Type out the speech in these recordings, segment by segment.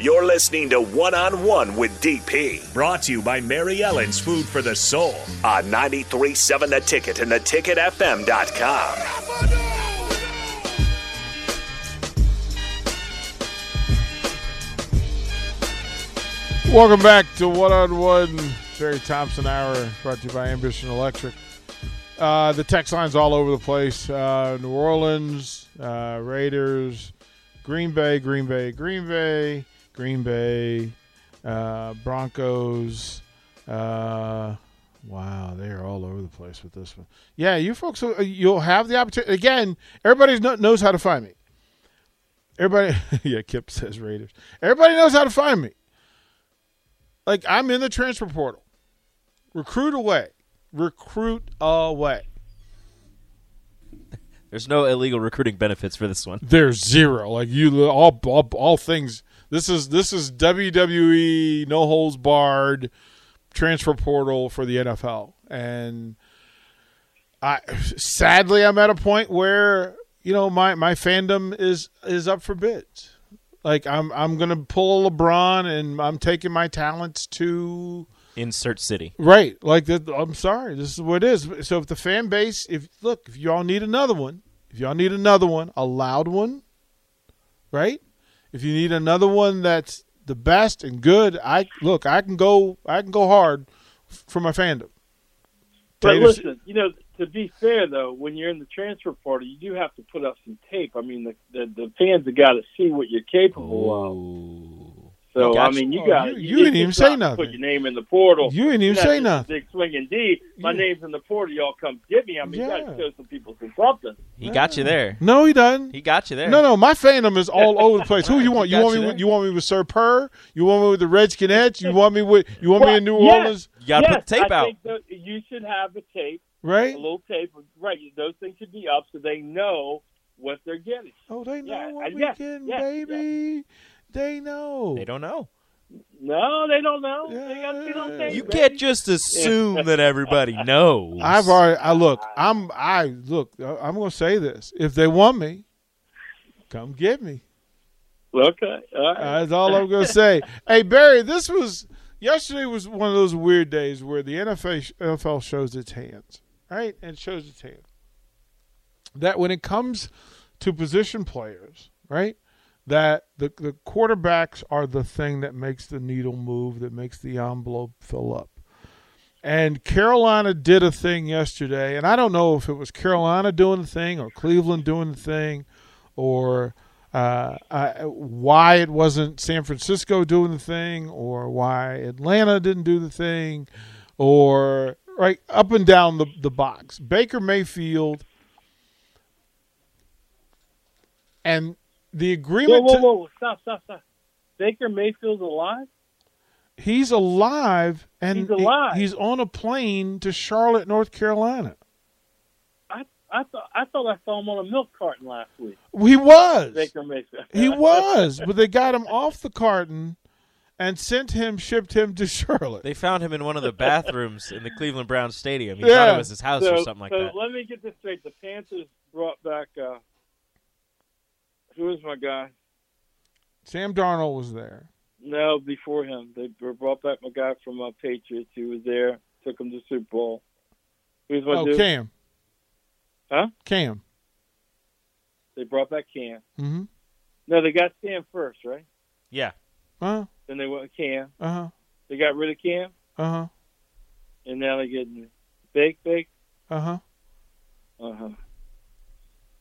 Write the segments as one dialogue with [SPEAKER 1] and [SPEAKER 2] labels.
[SPEAKER 1] You're listening to One on One with DP. Brought to you by Mary Ellen's Food for the Soul on 93.7 The Ticket and theticketfm.com.
[SPEAKER 2] Welcome back to One on One. Barry Thompson Hour brought to you by Ambition Electric. Uh, the text line's all over the place. Uh, New Orleans, uh, Raiders, Green Bay, Green Bay, Green Bay, Green Bay, uh, Broncos. Uh, wow, they are all over the place with this one. Yeah, you folks, uh, you'll have the opportunity. Again, everybody knows how to find me. Everybody, yeah, Kip says Raiders. Everybody knows how to find me. Like I'm in the transfer portal. Recruit away. Recruit away.
[SPEAKER 3] There's no illegal recruiting benefits for this one.
[SPEAKER 2] There's zero. Like you all all, all things this is this is WWE no holds barred transfer portal for the NFL. And I sadly I'm at a point where, you know, my my fandom is is up for bids. Like I'm I'm going to pull a LeBron and I'm taking my talents to
[SPEAKER 3] Insert city.
[SPEAKER 2] Right. Like that I'm sorry. This is what it is. So if the fan base if look, if y'all need another one, if y'all need another one, a loud one, right? If you need another one that's the best and good, I look, I can go I can go hard for my fandom.
[SPEAKER 4] But
[SPEAKER 2] Tater-
[SPEAKER 4] listen, you know, to be fair though, when you're in the transfer party, you do have to put up some tape. I mean, the the, the fans have got to see what you're capable of. Oh. So
[SPEAKER 3] Gotcha.
[SPEAKER 4] I mean, you
[SPEAKER 2] Oh,
[SPEAKER 4] got
[SPEAKER 2] you- you didn't even say nothing.
[SPEAKER 4] Put your name in the portal.
[SPEAKER 2] You didn't even
[SPEAKER 4] You're
[SPEAKER 2] say nothing.
[SPEAKER 4] Big swinging D. My
[SPEAKER 2] Yeah.
[SPEAKER 4] name's in the portal. Y'all come get me. I mean, you got
[SPEAKER 2] Yeah.
[SPEAKER 4] to show some people some something.
[SPEAKER 3] He got you there.
[SPEAKER 2] No, he doesn't.
[SPEAKER 3] He got you there.
[SPEAKER 2] No, no, my fandom is all over the place. Who you want? You want
[SPEAKER 3] you
[SPEAKER 2] me?
[SPEAKER 3] there.
[SPEAKER 2] With, you want me with Sir Purr? You want me with the Redskinettes? You want me with? You want me in New
[SPEAKER 4] yes.
[SPEAKER 2] Orleans?
[SPEAKER 3] You got to
[SPEAKER 4] yes,
[SPEAKER 3] put the tape
[SPEAKER 4] I
[SPEAKER 3] out.
[SPEAKER 4] Think that you should have a tape,
[SPEAKER 2] Right?
[SPEAKER 4] a little tape. Right, those things should be up so they know what they're getting.
[SPEAKER 2] Oh, they know
[SPEAKER 4] Yeah,
[SPEAKER 2] what
[SPEAKER 4] I-
[SPEAKER 2] we
[SPEAKER 4] yes,
[SPEAKER 2] getting,
[SPEAKER 4] yes,
[SPEAKER 2] baby. They know.
[SPEAKER 3] They don't know.
[SPEAKER 4] No, they don't know. They got to see on.
[SPEAKER 3] You can't just assume that everybody knows.
[SPEAKER 2] I've already. I look. I'm. I look. I'm going to say this. If they want me, come get me.
[SPEAKER 4] Okay, all right.
[SPEAKER 2] That's all I'm going to say. Hey Barry, this was yesterday. Was one of those weird days where the NFL NFL shows its hands, right? And shows its hand. That when it comes to position players, right? That the the quarterbacks are the thing that makes the needle move, that makes the envelope fill up. And Carolina did a thing yesterday, and I don't know if it was Carolina doing the thing or Cleveland doing the thing, or uh, uh, why it wasn't San Francisco doing the thing, or why Atlanta didn't do the thing, or right up and down the the box. Baker Mayfield and the
[SPEAKER 4] Whoa,
[SPEAKER 2] agreement
[SPEAKER 4] whoa,
[SPEAKER 2] to-
[SPEAKER 4] whoa! Stop, stop, stop. Baker Mayfield's alive.
[SPEAKER 2] he's alive and
[SPEAKER 4] He's alive.
[SPEAKER 2] he's on a plane to Charlotte, North Carolina.
[SPEAKER 4] I, I thought, I thought I saw him on a milk carton last week.
[SPEAKER 2] He was.
[SPEAKER 4] Baker Mayfield.
[SPEAKER 2] He was, but they got him off the carton and sent him, shipped him to Charlotte.
[SPEAKER 3] They found him in one of the bathrooms in the Cleveland Browns stadium. He
[SPEAKER 2] Yeah.
[SPEAKER 3] thought it was his house
[SPEAKER 4] so,
[SPEAKER 3] or something like
[SPEAKER 4] so
[SPEAKER 3] that.
[SPEAKER 4] let me get this straight. The Panthers brought back. Uh, who is my guy?
[SPEAKER 2] Sam Darnold was there.
[SPEAKER 4] No, before him, they brought back my guy from uh, Patriots. He was there. Took him to Super Bowl. Who's my
[SPEAKER 2] Oh,
[SPEAKER 4] dude?
[SPEAKER 2] Cam.
[SPEAKER 4] Huh?
[SPEAKER 2] Cam.
[SPEAKER 4] They brought back Cam.
[SPEAKER 2] Mm-hmm.
[SPEAKER 4] No, they got Cam first, right?
[SPEAKER 3] Yeah.
[SPEAKER 2] Uh
[SPEAKER 4] Then they went with Cam.
[SPEAKER 2] huh.
[SPEAKER 4] They got rid of Cam,
[SPEAKER 2] Uh huh.
[SPEAKER 4] and now they're getting Big, Big.
[SPEAKER 2] Uh huh.
[SPEAKER 4] Uh huh.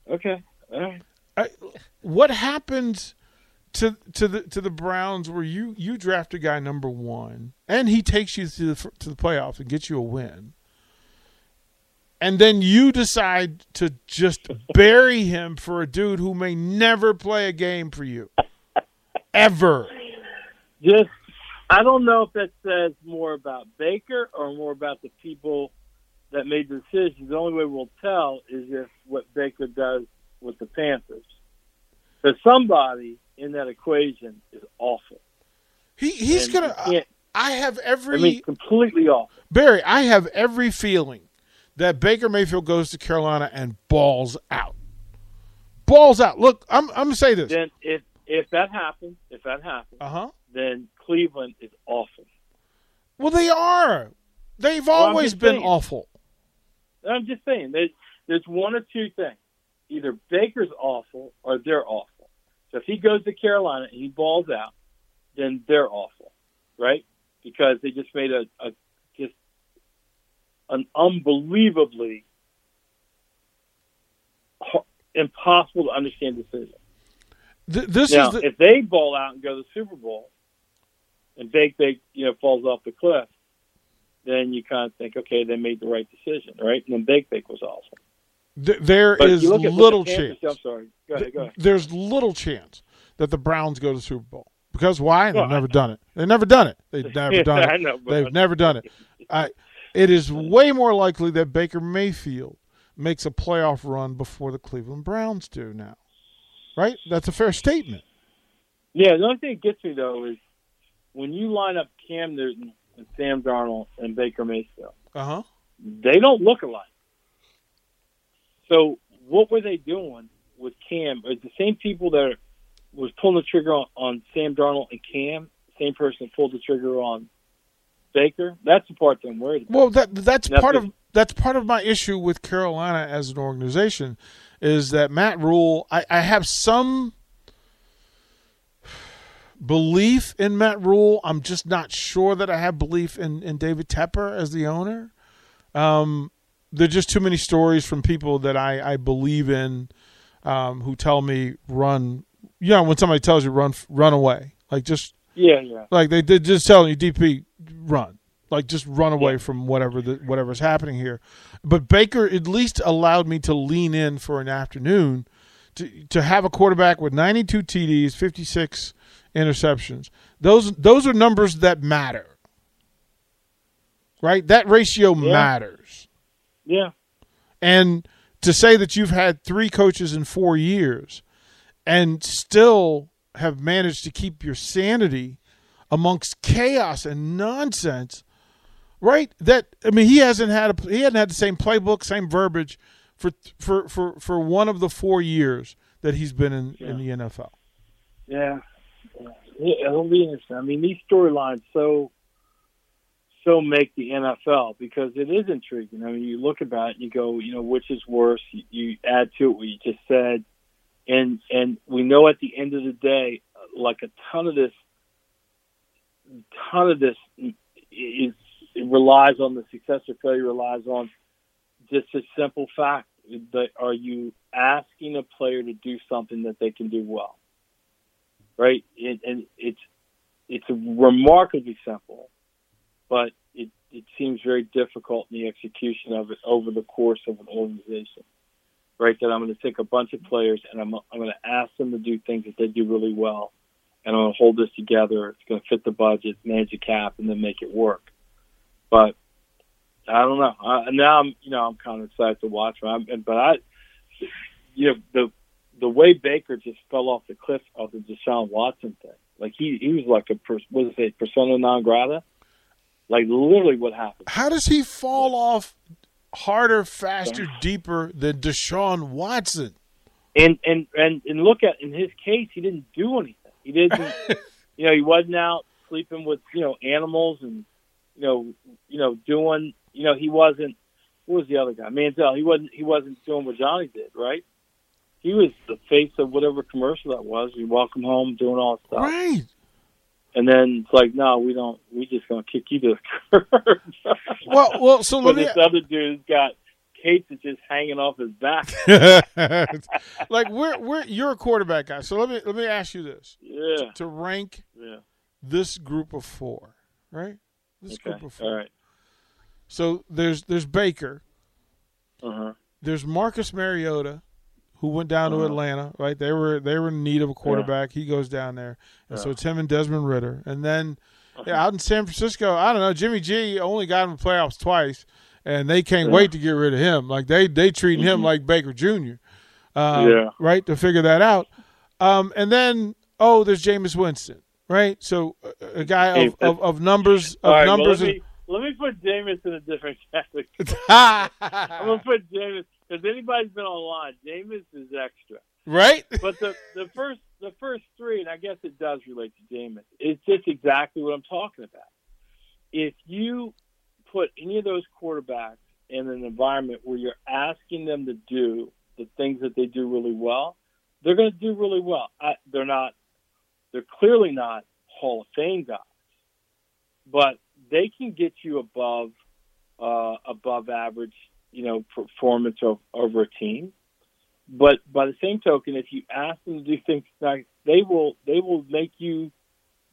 [SPEAKER 4] Okay. All right.
[SPEAKER 2] I, what happened to to the to the Browns where you you draft a guy number one and he takes you to the to the playoffs and gets you a win, and then you decide to just bury him for a dude who may never play a game for you, ever.
[SPEAKER 4] Just, I don't know if that says more about Baker or more about the people that made the decisions. The only way we'll tell is if what Baker does with the Panthers. Because somebody in that equation is awful.
[SPEAKER 2] He he's
[SPEAKER 4] And
[SPEAKER 2] gonna.
[SPEAKER 4] you
[SPEAKER 2] I have every.
[SPEAKER 4] I mean, completely awful.
[SPEAKER 2] Barry. I have every feeling that Baker Mayfield goes to Carolina and balls out. Balls out. Look, I'm I'm gonna say this.
[SPEAKER 4] Then if if that happens, if that happens,
[SPEAKER 2] Uh huh.
[SPEAKER 4] then Cleveland is awful.
[SPEAKER 2] Well, they are. They've
[SPEAKER 4] Well,
[SPEAKER 2] always been
[SPEAKER 4] saying.
[SPEAKER 2] awful.
[SPEAKER 4] I'm just saying there's there's one or two things. Either Baker's awful or they're awful. So if he goes to Carolina and he balls out, then they're awful, right? Because they just made a, a just an unbelievably impossible to understand decision.
[SPEAKER 2] Th- this
[SPEAKER 4] now,
[SPEAKER 2] is the,
[SPEAKER 4] if they ball out and go to the Super Bowl, and Bake Bake you know falls off the cliff, then you kind of think, okay, they made the right decision, right? And then Bake Bake was awesome.
[SPEAKER 2] Th- there
[SPEAKER 4] But
[SPEAKER 2] is little chance.
[SPEAKER 4] I'm sorry. Go ahead. Go ahead.
[SPEAKER 2] There's little chance that the Browns go to the Super Bowl because why? They've
[SPEAKER 4] Well,
[SPEAKER 2] never done it. They've never done it. They've never done it.
[SPEAKER 4] know,
[SPEAKER 2] They've never done it. I. It is way more likely that Baker Mayfield makes a playoff run before the Cleveland Browns do now. Right? That's a fair statement.
[SPEAKER 4] Yeah, the only thing that gets me though is when you line up Cam Newton and Sam Darnold and Baker Mayfield,
[SPEAKER 2] Uh huh.
[SPEAKER 4] they don't look alike. So what were they doing with Cam? Is the same people that was pulling the trigger on, on Sam Darnold and Cam, same person that pulled the trigger on Baker? That's the part that I'm worried about.
[SPEAKER 2] Well, that that's part of that's part of my issue with Carolina as an organization is that Matt Rhule. I, I have some belief in Matt Rhule. I'm just not sure that I have belief in, in David Tepper as the owner. Um, there are just too many stories from people that I, I believe in um, who tell me run. You know, when somebody tells you run, run away. Like just
[SPEAKER 4] Yeah, yeah.
[SPEAKER 2] like they did just telling you DP run. Like just run away
[SPEAKER 4] Yeah.
[SPEAKER 2] from whatever the whatever's happening here. But Baker at least allowed me to lean in for an afternoon to to have a quarterback with 92 TDs, 56 interceptions. Those those are numbers that matter. Right? That ratio
[SPEAKER 4] Yeah.
[SPEAKER 2] matters.
[SPEAKER 4] Yeah.
[SPEAKER 2] And to say that you've had three coaches in four years and still have managed to keep your sanity amongst chaos and nonsense, right? That I mean, he hasn't had a, he hadn't had the same playbook, same verbiage for for for for one of the four years that he's been in, in the NFL.
[SPEAKER 4] Yeah. yeah. It'll be interesting. I mean, these storylines so so make the NFL because it is intriguing. I mean, you look about it and you go, you know, which is worse? You, you add to it what you just said, and and we know at the end of the day, like a ton of this, ton of this is it relies on the success or failure relies on just a simple fact that are you asking a player to do something that they can do well right? And, and it's it's remarkably simple, but it seems very difficult in the execution of it over the course of an organization, right? That I'm going to take a bunch of players and I'm I'm going to ask them to do things that they do really well, and I'm going to hold this together. It's going to fit the budget, manage the cap, and then make it work. But I don't know. I, now I'm you know I'm kind of excited to watch, I'm, but I you know the the way Baker just fell off the cliff of the Deshaun Watson thing. Like he he was like a is it persona non grata. Like literally what happened.
[SPEAKER 2] How does he fall off harder, faster, deeper than Deshaun Watson?
[SPEAKER 4] And and and and look at in his case, he didn't do anything. He didn't. you know, he wasn't out sleeping with you know animals and you know you know doing you know he wasn't. What was the other guy? Manziel. He wasn't. He wasn't doing what Johnny did, right? He was the face of whatever commercial that was. We welcome home, doing all stuff.
[SPEAKER 2] Right.
[SPEAKER 4] And then it's like, no, we don't. We just gonna kick you to the curb.
[SPEAKER 2] Well, well. So let me.
[SPEAKER 4] this other dude's got Kate's is just hanging off his back.
[SPEAKER 2] like we're we're you're a quarterback guy. So let me let me ask you this:
[SPEAKER 4] Yeah,
[SPEAKER 2] to rank
[SPEAKER 4] yeah.
[SPEAKER 2] this group of four, right? This
[SPEAKER 4] Okay,
[SPEAKER 2] group of four.
[SPEAKER 4] all right.
[SPEAKER 2] So there's there's Baker,
[SPEAKER 4] Uh huh.
[SPEAKER 2] there's Marcus Mariota, who went down to
[SPEAKER 4] Uh-huh.
[SPEAKER 2] Atlanta. Right, they were they were in need of a quarterback. He goes down there, and so it's him and Desmond Ridder, and then
[SPEAKER 4] Uh-huh.
[SPEAKER 2] yeah, out in San Francisco, I don't know. Jimmy G only got him the playoffs twice, and they can't
[SPEAKER 4] Yeah.
[SPEAKER 2] wait to get rid of him. Like they they treating him
[SPEAKER 4] Mhm.
[SPEAKER 2] like Baker Jr. Um,
[SPEAKER 4] Yeah.
[SPEAKER 2] Right to figure that out, um, and then oh, there's Jameis Winston. Right, so a guy of, of, of numbers of
[SPEAKER 4] right. Well,
[SPEAKER 2] numbers.
[SPEAKER 4] let me let me put Jameis in a different category. I'm gonna put Jameis because anybody's been online. Jameis is extra.
[SPEAKER 2] right?
[SPEAKER 4] but the the first the first three, and I guess it does relate to Jameis. It's just exactly what I'm talking about. If you put any of those quarterbacks in an environment where you're asking them to do the things that they do really well, they're going to do really well. I, they're not. They're clearly not Hall of Fame guys, but they can get you above uh, above average, you know, performance of, over a team. But by the same token, if you ask them to do things like they will, they will make you,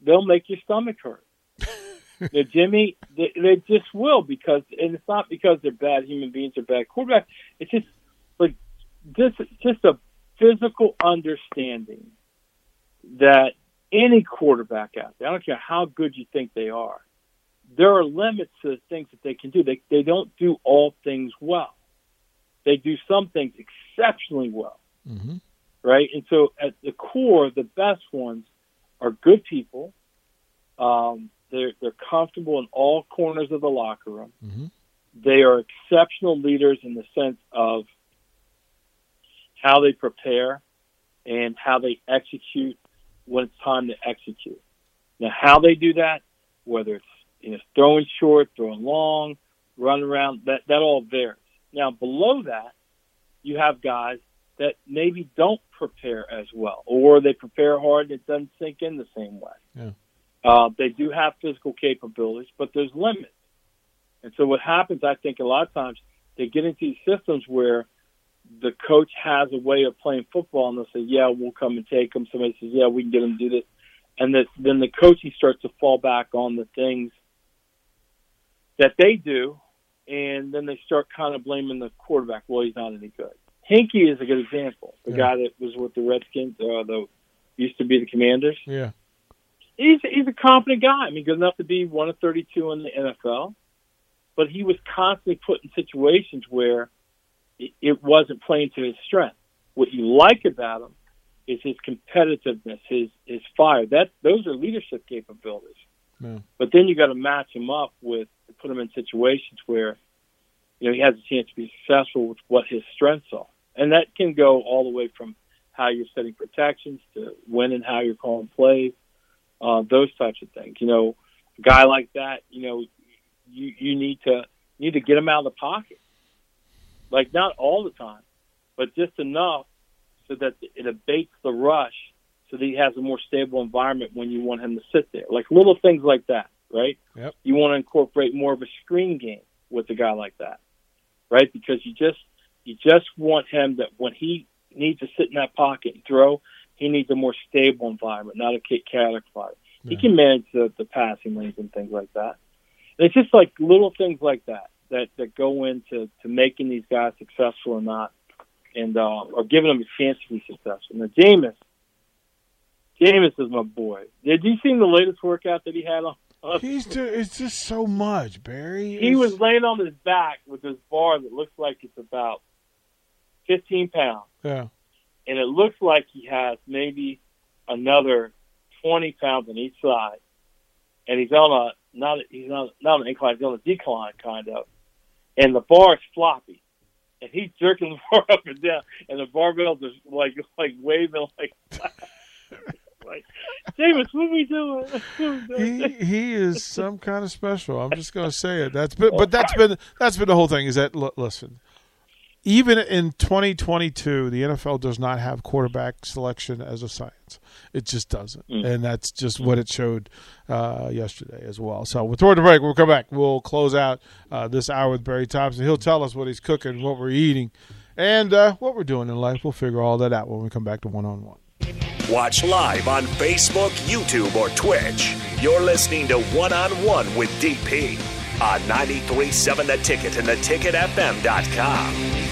[SPEAKER 4] they'll make your stomach hurt. now, Jimmy, they, they just will because, and it's not because they're bad human beings or bad quarterbacks. It's just like this, just a physical understanding that any quarterback out there, I don't care how good you think they are, there are limits to the things that they can do. They they don't do all things well. They do some things exceptionally well,
[SPEAKER 2] mm-hmm.
[SPEAKER 4] right? And so, at the core, the best ones are good people. Um, they're they're comfortable in all corners of the locker room.
[SPEAKER 2] Mm-hmm.
[SPEAKER 4] They are exceptional leaders in the sense of how they prepare and how they execute when it's time to execute. Now, how they do that, whether it's you know throwing short, throwing long, run around, that that all varies. Now, below that, you have guys that maybe don't prepare as well, or they prepare hard and it doesn't sink in the same way.
[SPEAKER 2] Yeah.
[SPEAKER 4] Uh, they do have physical capabilities, but there's limits. And so what happens, I think, a lot of times they get into these systems where the coach has a way of playing football, and they'll say, "Yeah, we'll come and take them." Somebody says, "Yeah, we can get them to do this," and that then the coaching starts to fall back on the things that they do, and then they start kind of blaming the quarterback. Well, he's not any good. Heinicke is a good example. The
[SPEAKER 2] Yeah.
[SPEAKER 4] guy that was with the Redskins, uh, the used to be the Commanders.
[SPEAKER 2] Yeah.
[SPEAKER 4] He's he's a competent guy. I mean, good enough to be one of 32 in the NFL, but he was constantly put in situations where it, it wasn't playing to his strength. What you like about him is his competitiveness, his his fire. That those are leadership capabilities. But then you got to match him up with put him in situations where you know he has a chance to be successful with what his strengths are, and that can go all the way from how you're setting protections to when and how you're calling plays, uh, those types of things. You know, a guy like that, you know, you you need to you need to get him out of the pocket, like not all the time, but just enough so that it abates the rush, so that he has a more stable environment when you want him to sit there. Like little things like that, right?
[SPEAKER 2] Yep.
[SPEAKER 4] You want to incorporate more of a screen game with a guy like that, right? Because you just you just want him that when he needs to sit in that pocket and throw, he needs a more stable environment, not a chaotic environment. He
[SPEAKER 2] Yeah.
[SPEAKER 4] can manage the, the passing lanes and things like that. And it's just like little things like that that that go into to making these guys successful or not, and uh, or giving them a chance to be successful. Now, Jameis, Jameis is my boy. Did you see the latest workout that he had on?
[SPEAKER 2] He's just, it's just so much, Barry.
[SPEAKER 4] he
[SPEAKER 2] It's-
[SPEAKER 4] was laying on his back with this bar that looks like it's about 15 pounds.
[SPEAKER 2] Yeah.
[SPEAKER 4] and it looks like he has maybe another 20 pounds on each side. And he's on a, not, he's not, not an incline, he's on a decline kind of. And the bar is floppy. And he's jerking the bar up and down, and the barbells are like, like waving like, like, James, what are we doing? What are we
[SPEAKER 2] He he is some kind of special. I'm just going to say it. That's been, but that's been that's been the whole thing. Is that l- listen, even in 2022, the NFL does not have quarterback selection as a science. It just doesn't,
[SPEAKER 4] Mm.
[SPEAKER 2] and that's just what it showed uh, yesterday as well. So we'll throw the break. We'll come back. We'll close out uh, this hour with Barry Thompson. He'll tell us what he's cooking, what we're eating, and uh, what we're doing in life. We'll figure all that out when we come back to one on one.
[SPEAKER 1] Watch live on Facebook, YouTube, or Twitch. You're listening to One on One with DP on 93.7 The Ticket and theticketfm.com.